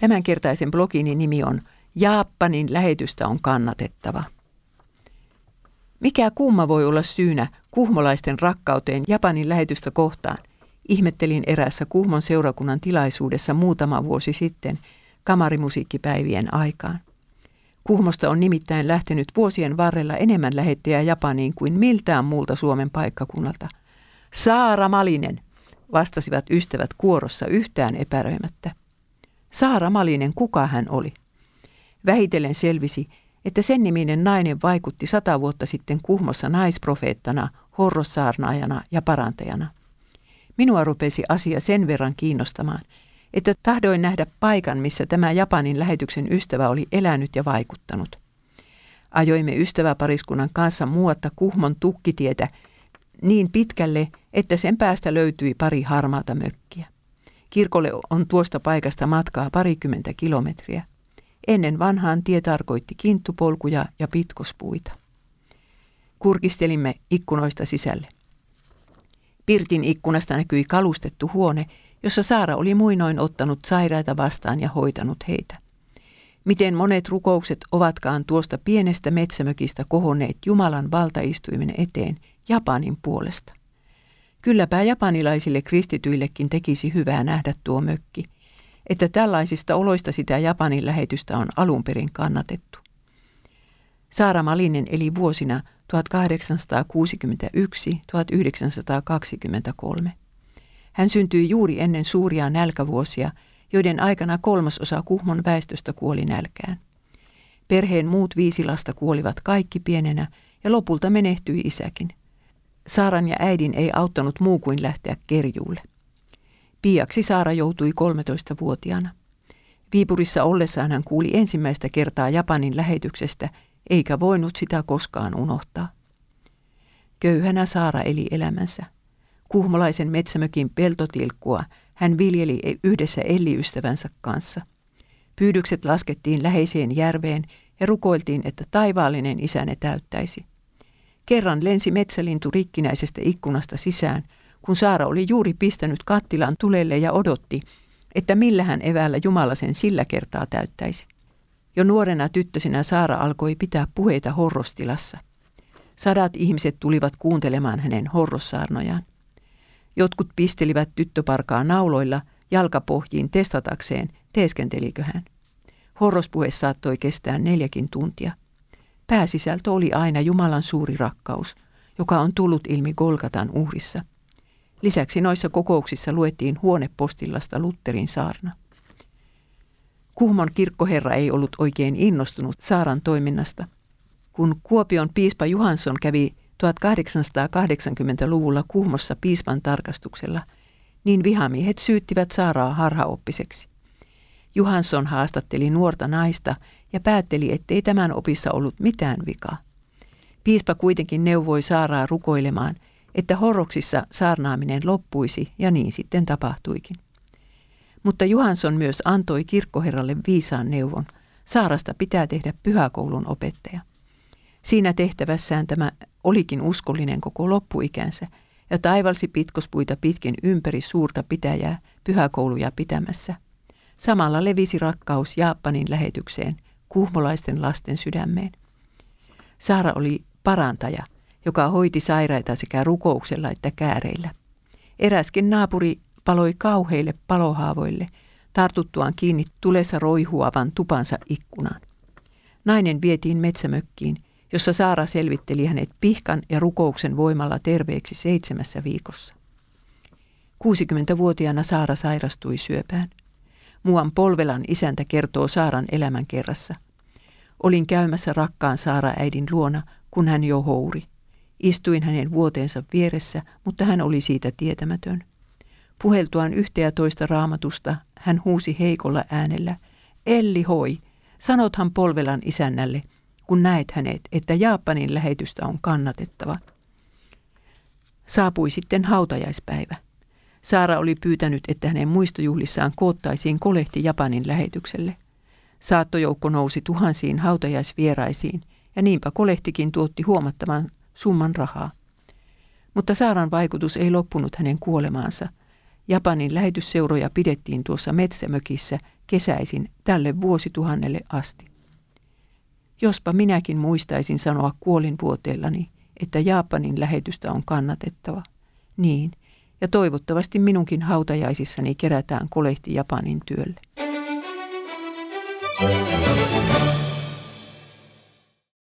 Tämänkertaisen blogini nimi on Jaappanin lähetystä on kannatettava. Mikä kumma voi olla syynä kuhmolaisten rakkauteen Japanin lähetystä kohtaan? Ihmettelin erässä Kuhmon seurakunnan tilaisuudessa muutama vuosi sitten kamarimusiikkipäivien aikaan. Kuhmosta on nimittäin lähtenyt vuosien varrella enemmän lähettejä Japaniin kuin miltään muulta Suomen paikkakunnalta. Saara Malinen, vastasivat ystävät kuorossa yhtään epäröimättä. Saara Malinen, kuka hän oli? Vähitellen selvisi, että sen niminen nainen vaikutti sata vuotta sitten Kuhmossa naisprofeettana, horrossaarnaajana ja parantajana. Minua rupesi asia sen verran kiinnostamaan, että tahdoin nähdä paikan, missä tämä Japanin lähetyksen ystävä oli elänyt ja vaikuttanut. Ajoimme ystäväpariskunnan kanssa muuatta Kuhmon tukkitietä niin pitkälle, että sen päästä löytyi pari harmaata mökkiä. Kirkolle on tuosta paikasta matkaa parikymmentä kilometriä. Ennen vanhaan tie tarkoitti kinttupolkuja ja pitkospuita. Kurkistelimme ikkunoista sisälle. Pirtin ikkunasta näkyi kalustettu huone, jossa Saara oli muinoin ottanut sairaita vastaan ja hoitanut heitä. Miten monet rukoukset ovatkaan tuosta pienestä metsämökistä kohonneet Jumalan valtaistuimen eteen Japanin puolesta. Kylläpä japanilaisille kristityillekin tekisi hyvää nähdä tuo mökki, että tällaisista oloista sitä Japanin lähetystä on alun perin kannatettu. Saara Malinen eli vuosina 1861-1923. Hän syntyi juuri ennen suuria nälkävuosia, joiden aikana kolmasosa Kuhmon väestöstä kuoli nälkään. Perheen muut viisi lasta kuolivat kaikki pienenä ja lopulta menehtyi isäkin. Saaran ja äidin ei auttanut muu kuin lähteä kerjuulle. Piaksi Saara joutui 13-vuotiaana. Viipurissa ollessaan hän kuuli ensimmäistä kertaa Japanin lähetyksestä, eikä voinut sitä koskaan unohtaa. Köyhänä Saara eli elämänsä. Kuhmolaisen metsämökin peltotilkkua hän viljeli yhdessä Elli-ystävänsä kanssa. Pyydykset laskettiin läheiseen järveen ja rukoiltiin, että taivaallinen isä ne täyttäisi. Kerran lensi metsälintu rikkinäisestä ikkunasta sisään, kun Saara oli juuri pistänyt kattilan tulelle ja odotti, että millähän eväällä Jumala sen sillä kertaa täyttäisi. Jo nuorena tyttösinä Saara alkoi pitää puheita horrostilassa. Sadat ihmiset tulivat kuuntelemaan hänen horrossaarnojaan. Jotkut pistelivät tyttöparkaa nauloilla jalkapohjiin testatakseen, teeskentelikö hän. Horrospuhe saattoi kestää neljäkin tuntia. Pääsisältö oli aina Jumalan suuri rakkaus, joka on tullut ilmi Golgatan uhrissa. Lisäksi noissa kokouksissa luettiin huonepostillasta Lutterin saarna. Kuhmon kirkkoherra ei ollut oikein innostunut Saaran toiminnasta. Kun Kuopion piispa Johansson kävi 1880-luvulla Kuhmossa piispan tarkastuksella, niin vihamiehet syyttivät Saaraa harhaoppiseksi. Johansson haastatteli nuorta naista ja päätteli, ettei tämän opissa ollut mitään vikaa. Piispa kuitenkin neuvoi Saaraa rukoilemaan, että horroksissa saarnaaminen loppuisi ja niin sitten tapahtuikin. Mutta Johansson myös antoi kirkkoherralle viisaan neuvon. Saarasta pitää tehdä pyhäkoulun opettaja. Siinä tehtävässään tämä olikin uskollinen koko loppuikänsä ja taivalsi pitkospuita pitkin ympäri suurta pitäjää pyhäkouluja pitämässä. Samalla levisi rakkaus Japanin lähetykseen, kuhmolaisten lasten sydämeen. Saara oli parantaja, joka hoiti sairaita sekä rukouksella että kääreillä. Eräskin naapuri paloi kauheille palohaavoille, tartuttuaan kiinni tulessa roihuavan tupansa ikkunaan. Nainen vietiin metsämökkiin, jossa Saara selvitteli hänet pihkan ja rukouksen voimalla terveeksi seitsemässä viikossa. 60-vuotiaana Saara sairastui syöpään. Muan Polvelan isäntä kertoo Saaran elämän kerrassa. Olin käymässä rakkaan Saara-äidin luona, kun hän jo houri. Istuin hänen vuoteensa vieressä, mutta hän oli siitä tietämätön. Puheltuaan yhtä ja toista raamatusta, hän huusi heikolla äänellä, Elli hoi, sanothan Polvelan isännälle, kun näet hänet, että Japanin lähetystä on kannatettava. Saapui sitten hautajaispäivä. Saara oli pyytänyt, että hänen muistojuhlissaan koottaisiin kolehti Japanin lähetykselle. Saattojoukko nousi tuhansiin hautajaisvieraisiin, ja niinpä kolehtikin tuotti huomattavan summan rahaa. Mutta Saaran vaikutus ei loppunut hänen kuolemaansa – Japanin lähetysseuroja pidettiin tuossa metsämökissä kesäisin tälle vuosituhannelle asti. Jospa minäkin muistaisin sanoa kuolinvuoteellani, että Japanin lähetystä on kannatettava. Niin, ja toivottavasti minunkin hautajaisissani kerätään kolehti Japanin työlle. Thank you.